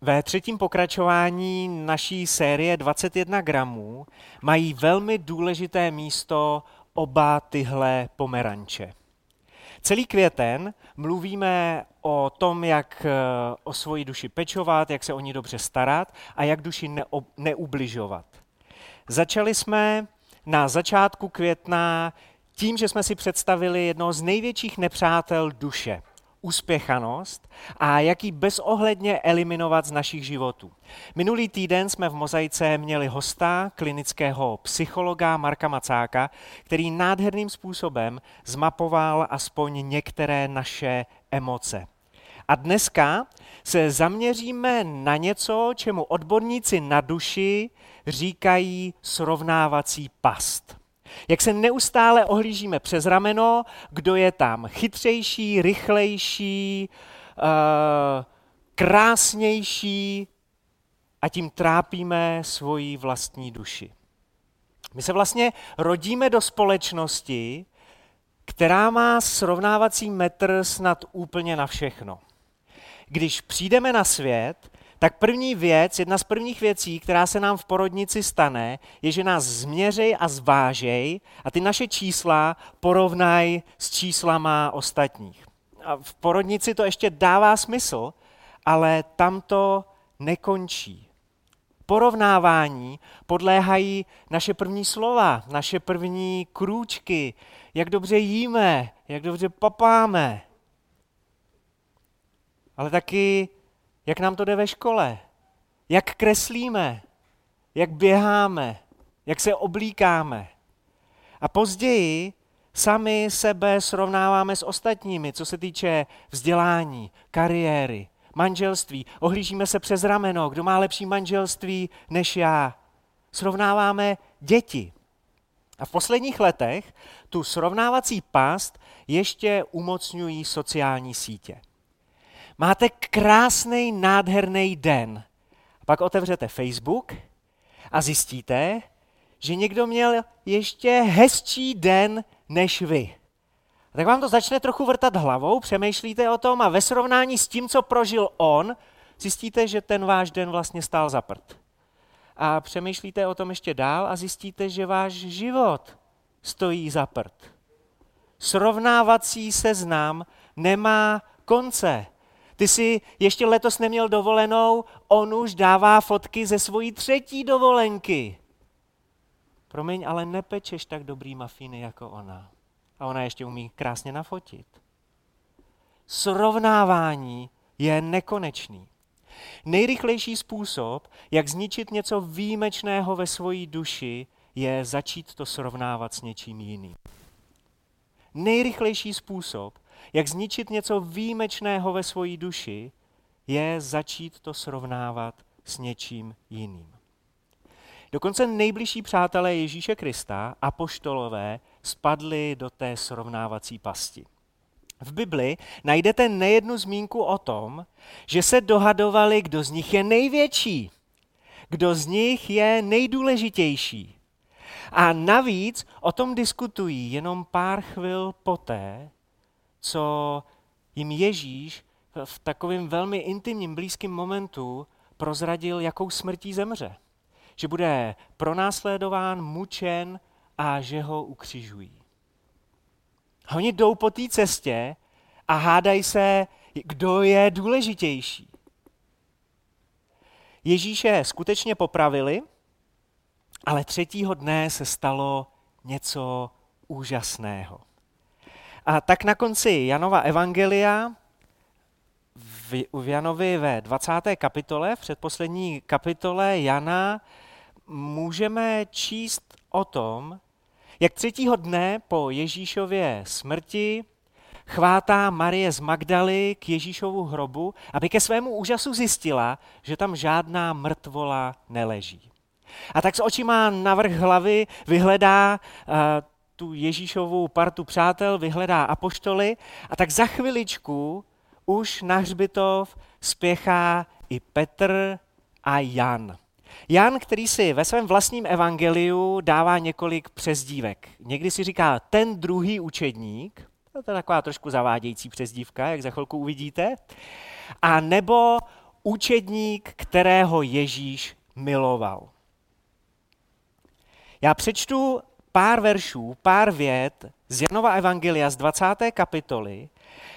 Ve třetím pokračování naší série 21 gramů mají velmi důležité místo oba tyhle pomeranče. Celý květen mluvíme o tom, jak eh, o svoji duši pečovat, jak se o ní dobře starat a jak duši neob- neubližovat. Začali jsme na začátku května tím, že jsme si představili jednoho z největších nepřátel duše, uspěchanost a jak ji bezohledně eliminovat z našich životů. Minulý týden jsme v Mozaice měli hosta, klinického psychologa Marka Macáka, který nádherným způsobem zmapoval aspoň některé naše emoce. A dneska se zaměříme na něco, čemu odborníci na duši říkají srovnávací past. Jak se neustále ohlížíme přes rameno, kdo je tam chytřejší, rychlejší, uh, krásnější a tím trápíme svoji vlastní duši. My se vlastně rodíme do společnosti, která má srovnávací metr snad úplně na všechno. Když přijdeme na svět, tak první věc, jedna z prvních věcí, která se nám v porodnici stane, je, že nás změřej a zvážej a ty naše čísla porovnaj s číslama ostatních. A v porodnici to ještě dává smysl, ale tam to nekončí. Porovnávání podléhají naše první slova, naše první krůčky, jak dobře jíme, jak dobře papáme. Ale taky jak nám to jde ve škole, jak kreslíme, jak běháme, jak se oblíkáme. A později sami sebe srovnáváme s ostatními, co se týče vzdělání, kariéry, manželství. Ohlížíme se přes rameno, kdo má lepší manželství než já. Srovnáváme děti. A v posledních letech tu srovnávací past ještě umocňují sociální sítě. Máte krásný, nádherný den. Pak otevřete Facebook a zjistíte, že někdo měl ještě hezčí den než vy. Tak vám to začne trochu vrtat hlavou, přemýšlíte o tom a ve srovnání s tím, co prožil on, zjistíte, že ten váš den vlastně stál za prd. A přemýšlíte o tom ještě dál a zjistíte, že váš život stojí za prd. Srovnávací seznam nemá konce. Ty jsi ještě letos neměl dovolenou, on už dává fotky ze svojí třetí dovolenky. Promiň, ale nepečeš tak dobrý mafíny jako ona. A ona ještě umí krásně nafotit. Srovnávání je nekonečný. Nejrychlejší způsob, jak zničit něco výjimečného ve svojí duši, je začít to srovnávat s něčím jiným. Nejrychlejší způsob, jak zničit něco výjimečného ve svojí duši, je začít to srovnávat s něčím jiným. Dokonce nejbližší přátelé Ježíše Krista, apoštolové, spadli do té srovnávací pasti. V Bibli najdete nejednu zmínku o tom, že se dohadovali, kdo z nich je největší, kdo z nich je nejdůležitější. A navíc o tom diskutují jenom pár chvil poté, co jim Ježíš v takovém velmi intimním, blízkém momentu prozradil, jakou smrtí zemře. Že bude pronásledován, mučen a že ho ukřižují. A oni jdou po té cestě a hádají se, kdo je důležitější. Ježíše skutečně popravili, ale třetího dne se stalo něco úžasného. A tak na konci Janova Evangelia v, v Janovi ve 20. kapitole, v předposlední kapitole Jana, můžeme číst o tom, jak třetího dne po Ježíšově smrti chvátá Marie z Magdaly k Ježíšovu hrobu, aby ke svému úžasu zjistila, že tam žádná mrtvola neleží. A tak s očima na vrch hlavy vyhledá uh, tu Ježíšovou partu přátel, vyhledá apoštoly a tak za chviličku už na hřbitov spěchá i Petr a Jan. Jan, který si ve svém vlastním evangeliu dává několik přezdívek. Někdy si říká ten druhý učedník, to je taková trošku zavádějící přezdívka, jak za chvilku uvidíte, a nebo učedník, kterého Ježíš miloval. Já přečtu pár veršů, pár vět z Janova Evangelia z 20. kapitoly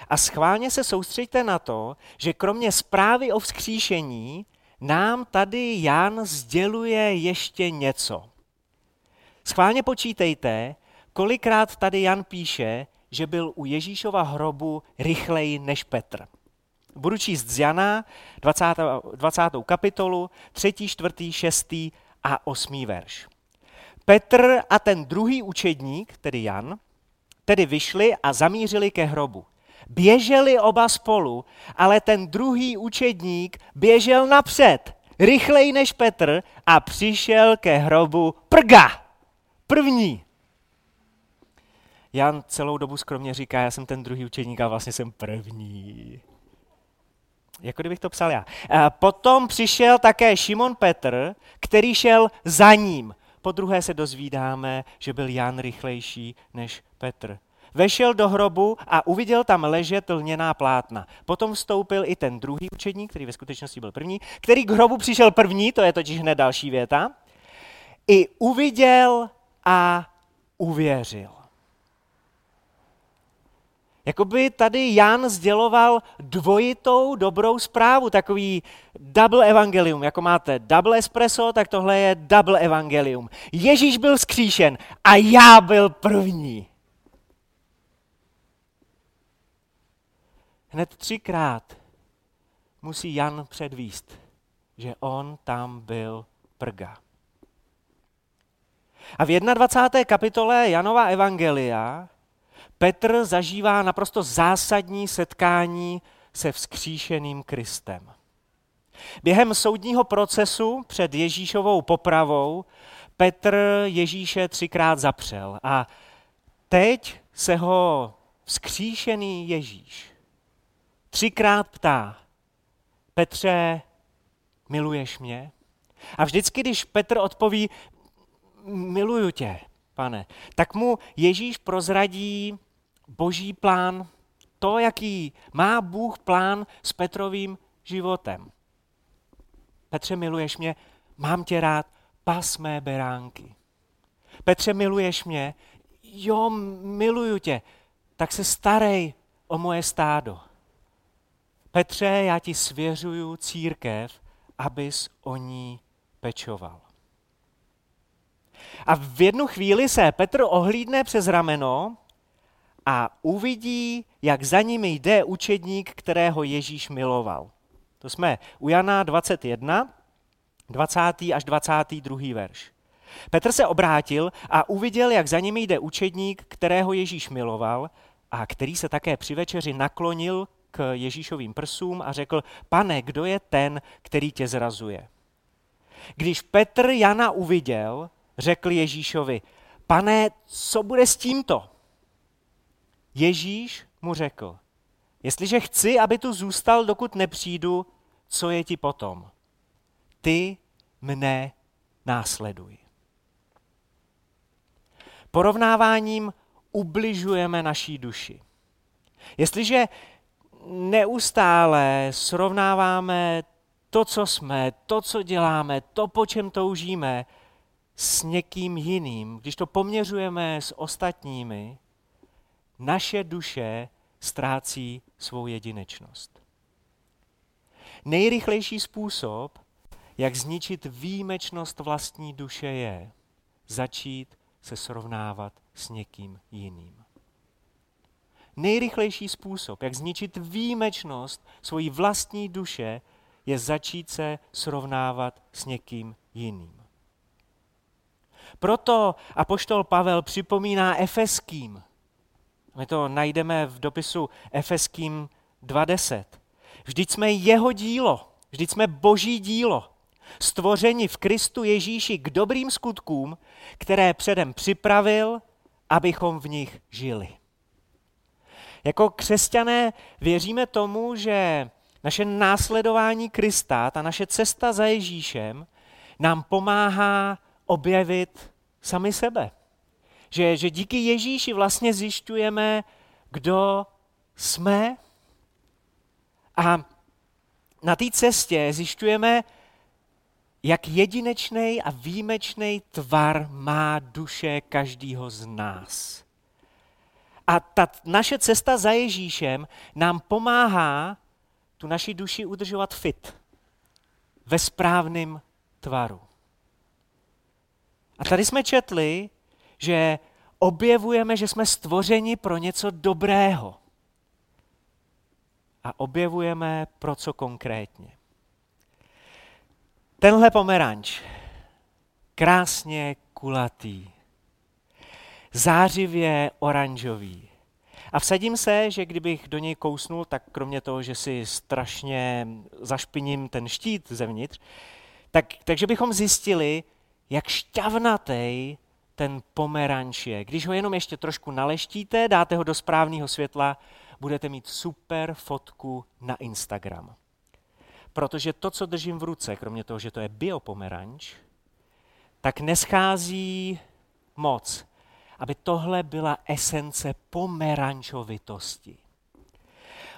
a schválně se soustřeďte na to, že kromě zprávy o vzkříšení nám tady Jan sděluje ještě něco. Schválně počítejte, kolikrát tady Jan píše, že byl u Ježíšova hrobu rychleji než Petr. Budu číst z Jana 20. 20. kapitolu, 3., 4., 6. a 8. verš. Petr a ten druhý učedník, tedy Jan, tedy vyšli a zamířili ke hrobu. Běželi oba spolu, ale ten druhý učedník běžel napřed, rychleji než Petr a přišel ke hrobu prga. První. Jan celou dobu skromně říká, já jsem ten druhý učedník a vlastně jsem první. Jako kdybych to psal já. Potom přišel také Šimon Petr, který šel za ním. Po druhé se dozvídáme, že byl Jan rychlejší než Petr. Vešel do hrobu a uviděl tam ležet lněná plátna. Potom vstoupil i ten druhý učedník, který ve skutečnosti byl první, který k hrobu přišel první, to je totiž hned další věta, i uviděl a uvěřil. Jakoby tady Jan sděloval dvojitou dobrou zprávu, takový double evangelium. Jako máte double espresso, tak tohle je double evangelium. Ježíš byl skříšen a já byl první. Hned třikrát musí Jan předvíst, že on tam byl prga. A v 21. kapitole Janova Evangelia Petr zažívá naprosto zásadní setkání se vzkříšeným Kristem. Během soudního procesu před Ježíšovou popravou Petr Ježíše třikrát zapřel a teď se ho vzkříšený Ježíš třikrát ptá, Petře, miluješ mě? A vždycky, když Petr odpoví, miluju tě, pane, tak mu Ježíš prozradí boží plán, to, jaký má Bůh plán s Petrovým životem. Petře, miluješ mě, mám tě rád, pas mé beránky. Petře, miluješ mě, jo, miluju tě, tak se starej o moje stádo. Petře, já ti svěřuju církev, abys o ní pečoval. A v jednu chvíli se Petr ohlídne přes rameno a uvidí, jak za nimi jde učedník, kterého Ježíš miloval. To jsme u Jana 21, 20. až 22. verš. Petr se obrátil a uviděl, jak za nimi jde učedník, kterého Ježíš miloval a který se také při večeři naklonil k Ježíšovým prsům a řekl, pane, kdo je ten, který tě zrazuje? Když Petr Jana uviděl, řekl Ježíšovi, pane, co bude s tímto? Ježíš mu řekl, jestliže chci, aby tu zůstal, dokud nepřijdu, co je ti potom? Ty mne následuj. Porovnáváním ubližujeme naší duši. Jestliže neustále srovnáváme to, co jsme, to, co děláme, to, po čem toužíme, s někým jiným, když to poměřujeme s ostatními, naše duše ztrácí svou jedinečnost. Nejrychlejší způsob, jak zničit výjimečnost vlastní duše, je začít se srovnávat s někým jiným. Nejrychlejší způsob, jak zničit výjimečnost svojí vlastní duše, je začít se srovnávat s někým jiným. Proto apoštol Pavel připomíná Efeským. My to najdeme v dopisu Efeským 2.10. Vždyť jsme jeho dílo, vždyť jsme boží dílo, stvořeni v Kristu Ježíši k dobrým skutkům, které předem připravil, abychom v nich žili. Jako křesťané věříme tomu, že naše následování Krista, ta naše cesta za Ježíšem, nám pomáhá objevit sami sebe. Že, že díky Ježíši vlastně zjišťujeme, kdo jsme. A na té cestě zjišťujeme, jak jedinečný a výjimečný tvar má duše každého z nás. A ta naše cesta za Ježíšem nám pomáhá tu naši duši udržovat fit, ve správném tvaru. A tady jsme četli, že objevujeme, že jsme stvořeni pro něco dobrého. A objevujeme pro co konkrétně. Tenhle pomeranč, krásně kulatý, zářivě oranžový. A vsadím se, že kdybych do něj kousnul, tak kromě toho, že si strašně zašpiním ten štít zevnitř, tak, takže bychom zjistili, jak šťavnatý ten pomeranč je. Když ho jenom ještě trošku naleštíte, dáte ho do správného světla, budete mít super fotku na Instagram. Protože to, co držím v ruce, kromě toho, že to je biopomeranč, tak neschází moc, aby tohle byla esence pomerančovitosti.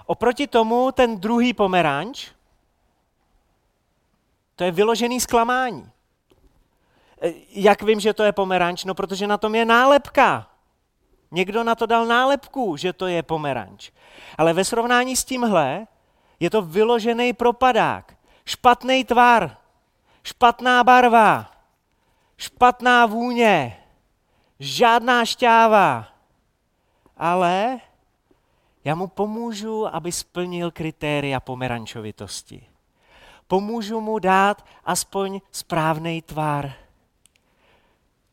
Oproti tomu ten druhý pomeranč, to je vyložený zklamání. E, jak vím, že to je pomeranč? No, protože na tom je nálepka. Někdo na to dal nálepku, že to je pomeranč. Ale ve srovnání s tímhle je to vyložený propadák. Špatný tvar, špatná barva, špatná vůně, žádná šťáva. Ale já mu pomůžu, aby splnil kritéria pomerančovitosti. Pomůžu mu dát aspoň správný tvar.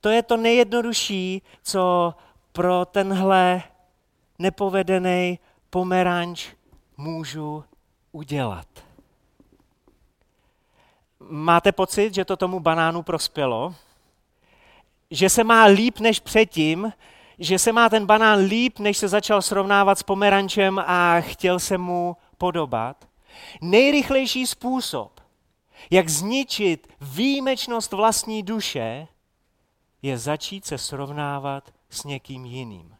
To je to nejjednodušší, co pro tenhle nepovedený pomeranč můžu udělat. Máte pocit, že to tomu banánu prospělo? Že se má líp než předtím, že se má ten banán líp, než se začal srovnávat s pomerančem a chtěl se mu podobat? Nejrychlejší způsob, jak zničit výjimečnost vlastní duše, je začít se srovnávat s někým jiným.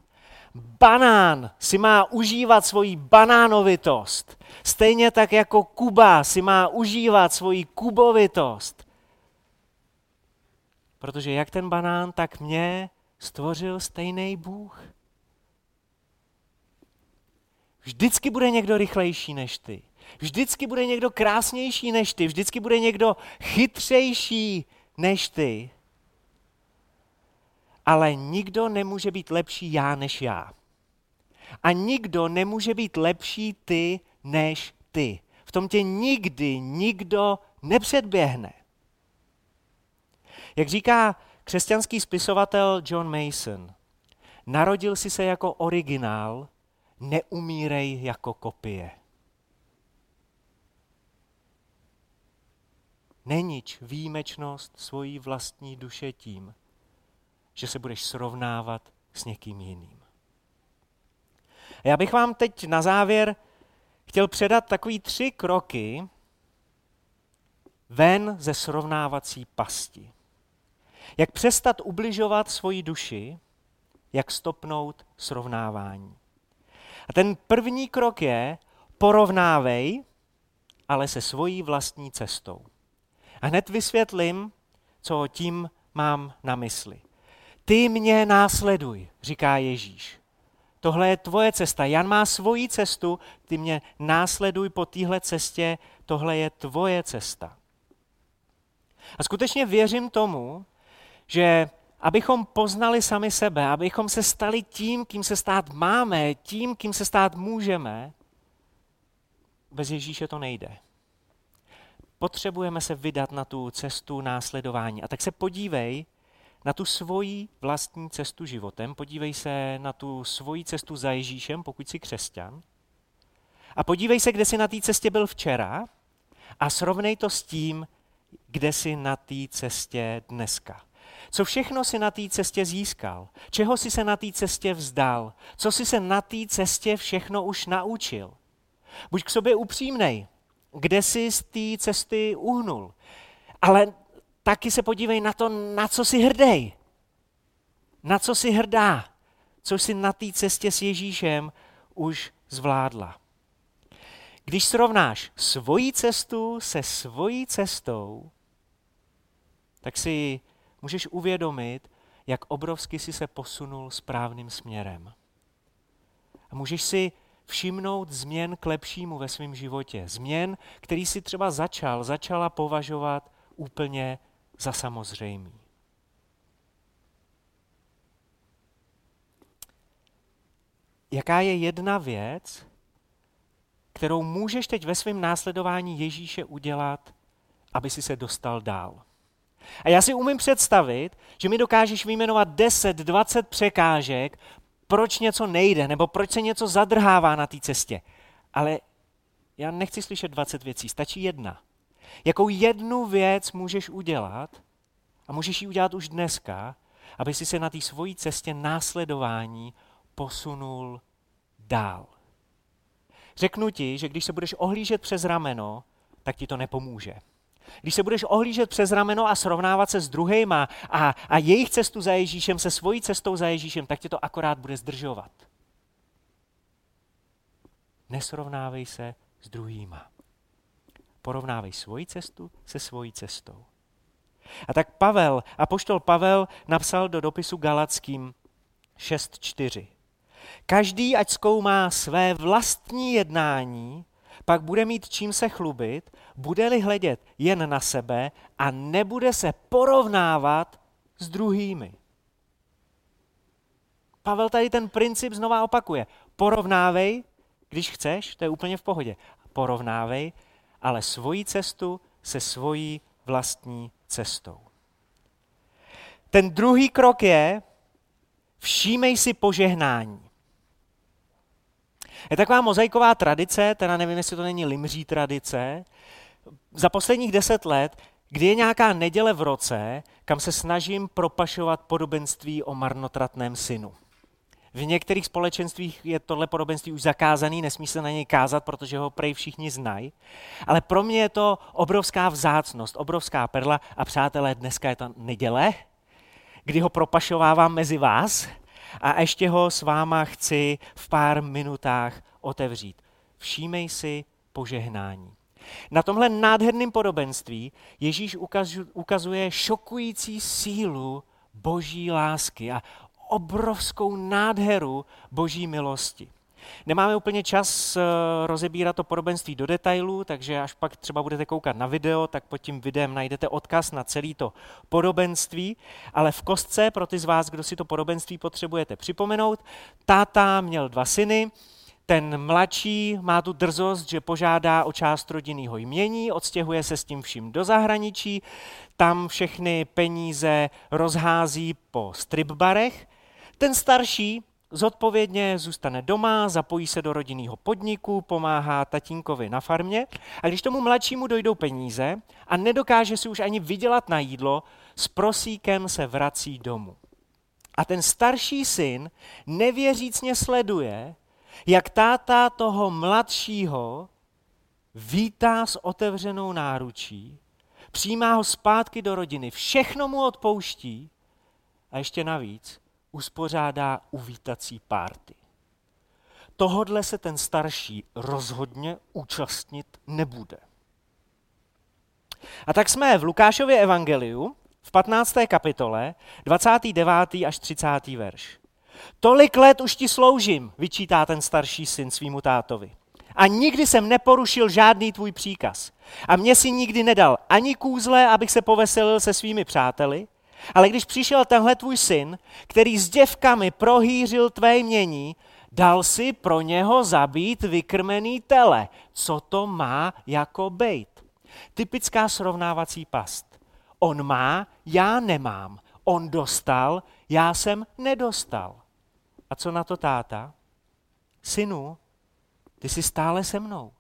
Banán si má užívat svoji banánovitost. Stejně tak jako Kuba si má užívat svoji kubovitost. Protože jak ten banán, tak mě stvořil stejný Bůh. Vždycky bude někdo rychlejší než ty. Vždycky bude někdo krásnější než ty. Vždycky bude někdo chytřejší než ty ale nikdo nemůže být lepší já než já. A nikdo nemůže být lepší ty než ty. V tom tě nikdy nikdo nepředběhne. Jak říká křesťanský spisovatel John Mason, narodil si se jako originál, neumírej jako kopie. Nenič výjimečnost svojí vlastní duše tím, že se budeš srovnávat s někým jiným. Já bych vám teď na závěr chtěl předat takový tři kroky ven ze srovnávací pasti. Jak přestat ubližovat svoji duši, jak stopnout srovnávání. A ten první krok je porovnávej, ale se svojí vlastní cestou. A hned vysvětlím, co tím mám na mysli. Ty mě následuj, říká Ježíš. Tohle je tvoje cesta. Jan má svoji cestu, ty mě následuj po téhle cestě, tohle je tvoje cesta. A skutečně věřím tomu, že abychom poznali sami sebe, abychom se stali tím, kým se stát máme, tím, kým se stát můžeme, bez Ježíše to nejde. Potřebujeme se vydat na tu cestu následování. A tak se podívej, na tu svoji vlastní cestu životem, podívej se na tu svoji cestu za Ježíšem, pokud jsi křesťan, a podívej se, kde jsi na té cestě byl včera a srovnej to s tím, kde jsi na té cestě dneska. Co všechno si na té cestě získal? Čeho si se na té cestě vzdal? Co si se na té cestě všechno už naučil? Buď k sobě upřímnej, kde jsi z té cesty uhnul. Ale taky se podívej na to, na co si hrdej. Na co si hrdá. Co si na té cestě s Ježíšem už zvládla. Když srovnáš svoji cestu se svojí cestou, tak si můžeš uvědomit, jak obrovsky si se posunul správným směrem. A můžeš si všimnout změn k lepšímu ve svém životě. Změn, který si třeba začal, začala považovat úplně za samozřejmý. Jaká je jedna věc, kterou můžeš teď ve svém následování Ježíše udělat, aby si se dostal dál? A já si umím představit, že mi dokážeš vyjmenovat 10, 20 překážek, proč něco nejde, nebo proč se něco zadrhává na té cestě. Ale já nechci slyšet 20 věcí, stačí jedna. Jakou jednu věc můžeš udělat, a můžeš ji udělat už dneska, aby si se na té svojí cestě následování posunul dál. Řeknu ti, že když se budeš ohlížet přes rameno, tak ti to nepomůže. Když se budeš ohlížet přes rameno a srovnávat se s druhýma a, a jejich cestu za Ježíšem se svojí cestou za Ježíšem, tak tě to akorát bude zdržovat. Nesrovnávej se s druhýma. Porovnávej svoji cestu se svojí cestou. A tak Pavel, apoštol Pavel napsal do dopisu Galackým 6.4. Každý, ať zkoumá své vlastní jednání, pak bude mít čím se chlubit, bude-li hledět jen na sebe a nebude se porovnávat s druhými. Pavel tady ten princip znova opakuje. Porovnávej, když chceš, to je úplně v pohodě. Porovnávej, ale svoji cestu se svojí vlastní cestou. Ten druhý krok je, všímej si požehnání. Je taková mozaiková tradice, teda nevím, jestli to není limří tradice, za posledních deset let, kdy je nějaká neděle v roce, kam se snažím propašovat podobenství o marnotratném synu. V některých společenstvích je tohle podobenství už zakázaný, nesmí se na něj kázat, protože ho prej všichni znají. Ale pro mě je to obrovská vzácnost, obrovská perla a přátelé, dneska je to neděle, kdy ho propašovávám mezi vás a ještě ho s váma chci v pár minutách otevřít. Všímej si požehnání. Na tomhle nádherném podobenství Ježíš ukazuje šokující sílu boží lásky a obrovskou nádheru boží milosti. Nemáme úplně čas eh, rozebírat to podobenství do detailů, takže až pak třeba budete koukat na video, tak pod tím videem najdete odkaz na celý to podobenství. Ale v kostce, pro ty z vás, kdo si to podobenství potřebujete připomenout, táta měl dva syny, ten mladší má tu drzost, že požádá o část rodinného jmění, odstěhuje se s tím vším do zahraničí, tam všechny peníze rozhází po stripbarech. Ten starší zodpovědně zůstane doma, zapojí se do rodinného podniku, pomáhá tatínkovi na farmě a když tomu mladšímu dojdou peníze a nedokáže si už ani vydělat na jídlo, s prosíkem se vrací domů. A ten starší syn nevěřícně sleduje, jak táta toho mladšího vítá s otevřenou náručí, přijímá ho zpátky do rodiny, všechno mu odpouští a ještě navíc uspořádá uvítací párty. Tohodle se ten starší rozhodně účastnit nebude. A tak jsme v Lukášově evangeliu v 15. kapitole, 29. až 30. verš. Tolik let už ti sloužím, vyčítá ten starší syn svýmu tátovi. A nikdy jsem neporušil žádný tvůj příkaz. A mě si nikdy nedal ani kůzle, abych se poveselil se svými přáteli, ale když přišel tenhle tvůj syn, který s děvkami prohýřil tvé jmění, dal si pro něho zabít vykrmený tele. Co to má jako bejt? Typická srovnávací past. On má, já nemám. On dostal, já jsem nedostal. A co na to táta? Synu, ty jsi stále se mnou.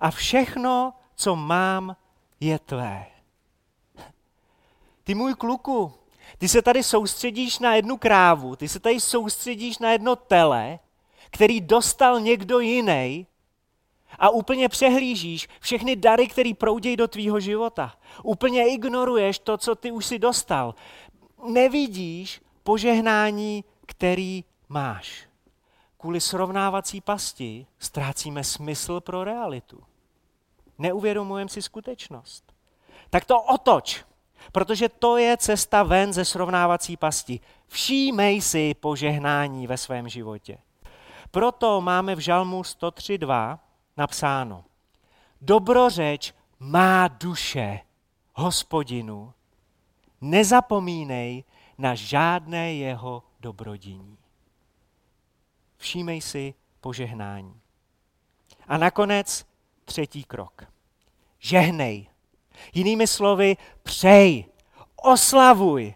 A všechno, co mám, je tvé. Ty můj kluku, ty se tady soustředíš na jednu krávu, ty se tady soustředíš na jedno tele, který dostal někdo jiný a úplně přehlížíš všechny dary, které proudějí do tvýho života. Úplně ignoruješ to, co ty už si dostal. Nevidíš požehnání, který máš. kvůli srovnávací pasti ztrácíme smysl pro realitu. Neuvědomujeme si skutečnost. Tak to otoč, protože to je cesta ven ze srovnávací pasti. Všímej si požehnání ve svém životě. Proto máme v Žalmu 103.2 napsáno. Dobrořeč má duše hospodinu, nezapomínej na žádné jeho dobrodiní. Všímej si požehnání. A nakonec třetí krok. Žehnej. Jinými slovy, přej, oslavuj,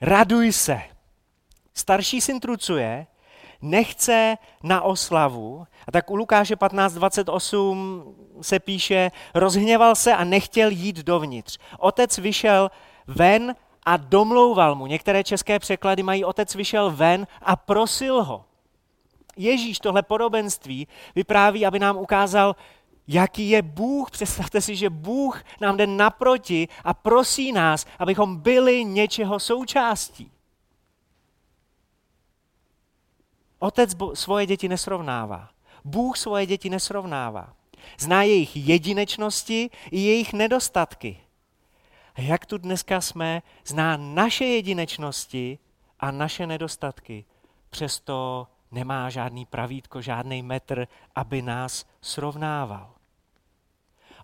raduj se. Starší syn trucuje, nechce na oslavu. A tak u Lukáše 15.28 se píše, rozhněval se a nechtěl jít dovnitř. Otec vyšel ven a domlouval mu. Některé české překlady mají otec vyšel ven a prosil ho. Ježíš tohle podobenství vypráví, aby nám ukázal, jaký je Bůh. Představte si, že Bůh nám jde naproti a prosí nás, abychom byli něčeho součástí. Otec svoje děti nesrovnává. Bůh svoje děti nesrovnává. Zná jejich jedinečnosti i jejich nedostatky. A jak tu dneska jsme, zná naše jedinečnosti a naše nedostatky. Přesto nemá žádný pravítko, žádný metr, aby nás srovnával.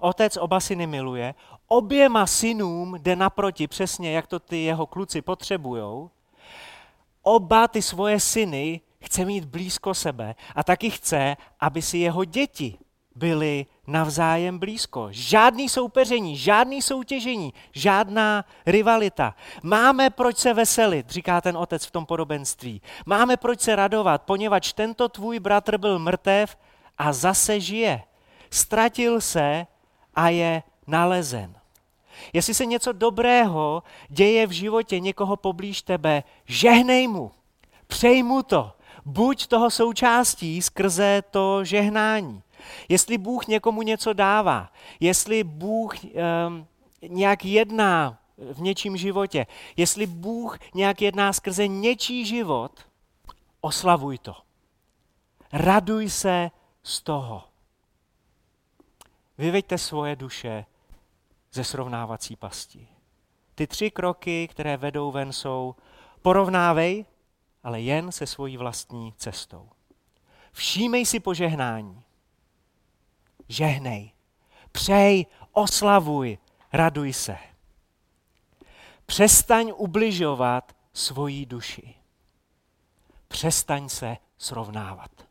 Otec oba syny miluje, oběma synům jde naproti přesně, jak to ty jeho kluci potřebujou. Oba ty svoje syny chce mít blízko sebe a taky chce, aby si jeho děti byli navzájem blízko. Žádný soupeření, žádný soutěžení, žádná rivalita. Máme proč se veselit, říká ten otec v tom podobenství. Máme proč se radovat, poněvadž tento tvůj bratr byl mrtev a zase žije. Ztratil se a je nalezen. Jestli se něco dobrého děje v životě někoho poblíž tebe, žehnej mu, přej mu to, buď toho součástí skrze to žehnání. Jestli Bůh někomu něco dává, jestli Bůh um, nějak jedná v něčím životě, jestli Bůh nějak jedná skrze něčí život, oslavuj to. Raduj se z toho. Vyveďte svoje duše ze srovnávací pasti. Ty tři kroky, které vedou ven, jsou porovnávej, ale jen se svojí vlastní cestou. Všímej si požehnání. Žehnej. Přej, oslavuj, raduj se. Přestaň ubližovat svojí duši. Přestaň se srovnávat.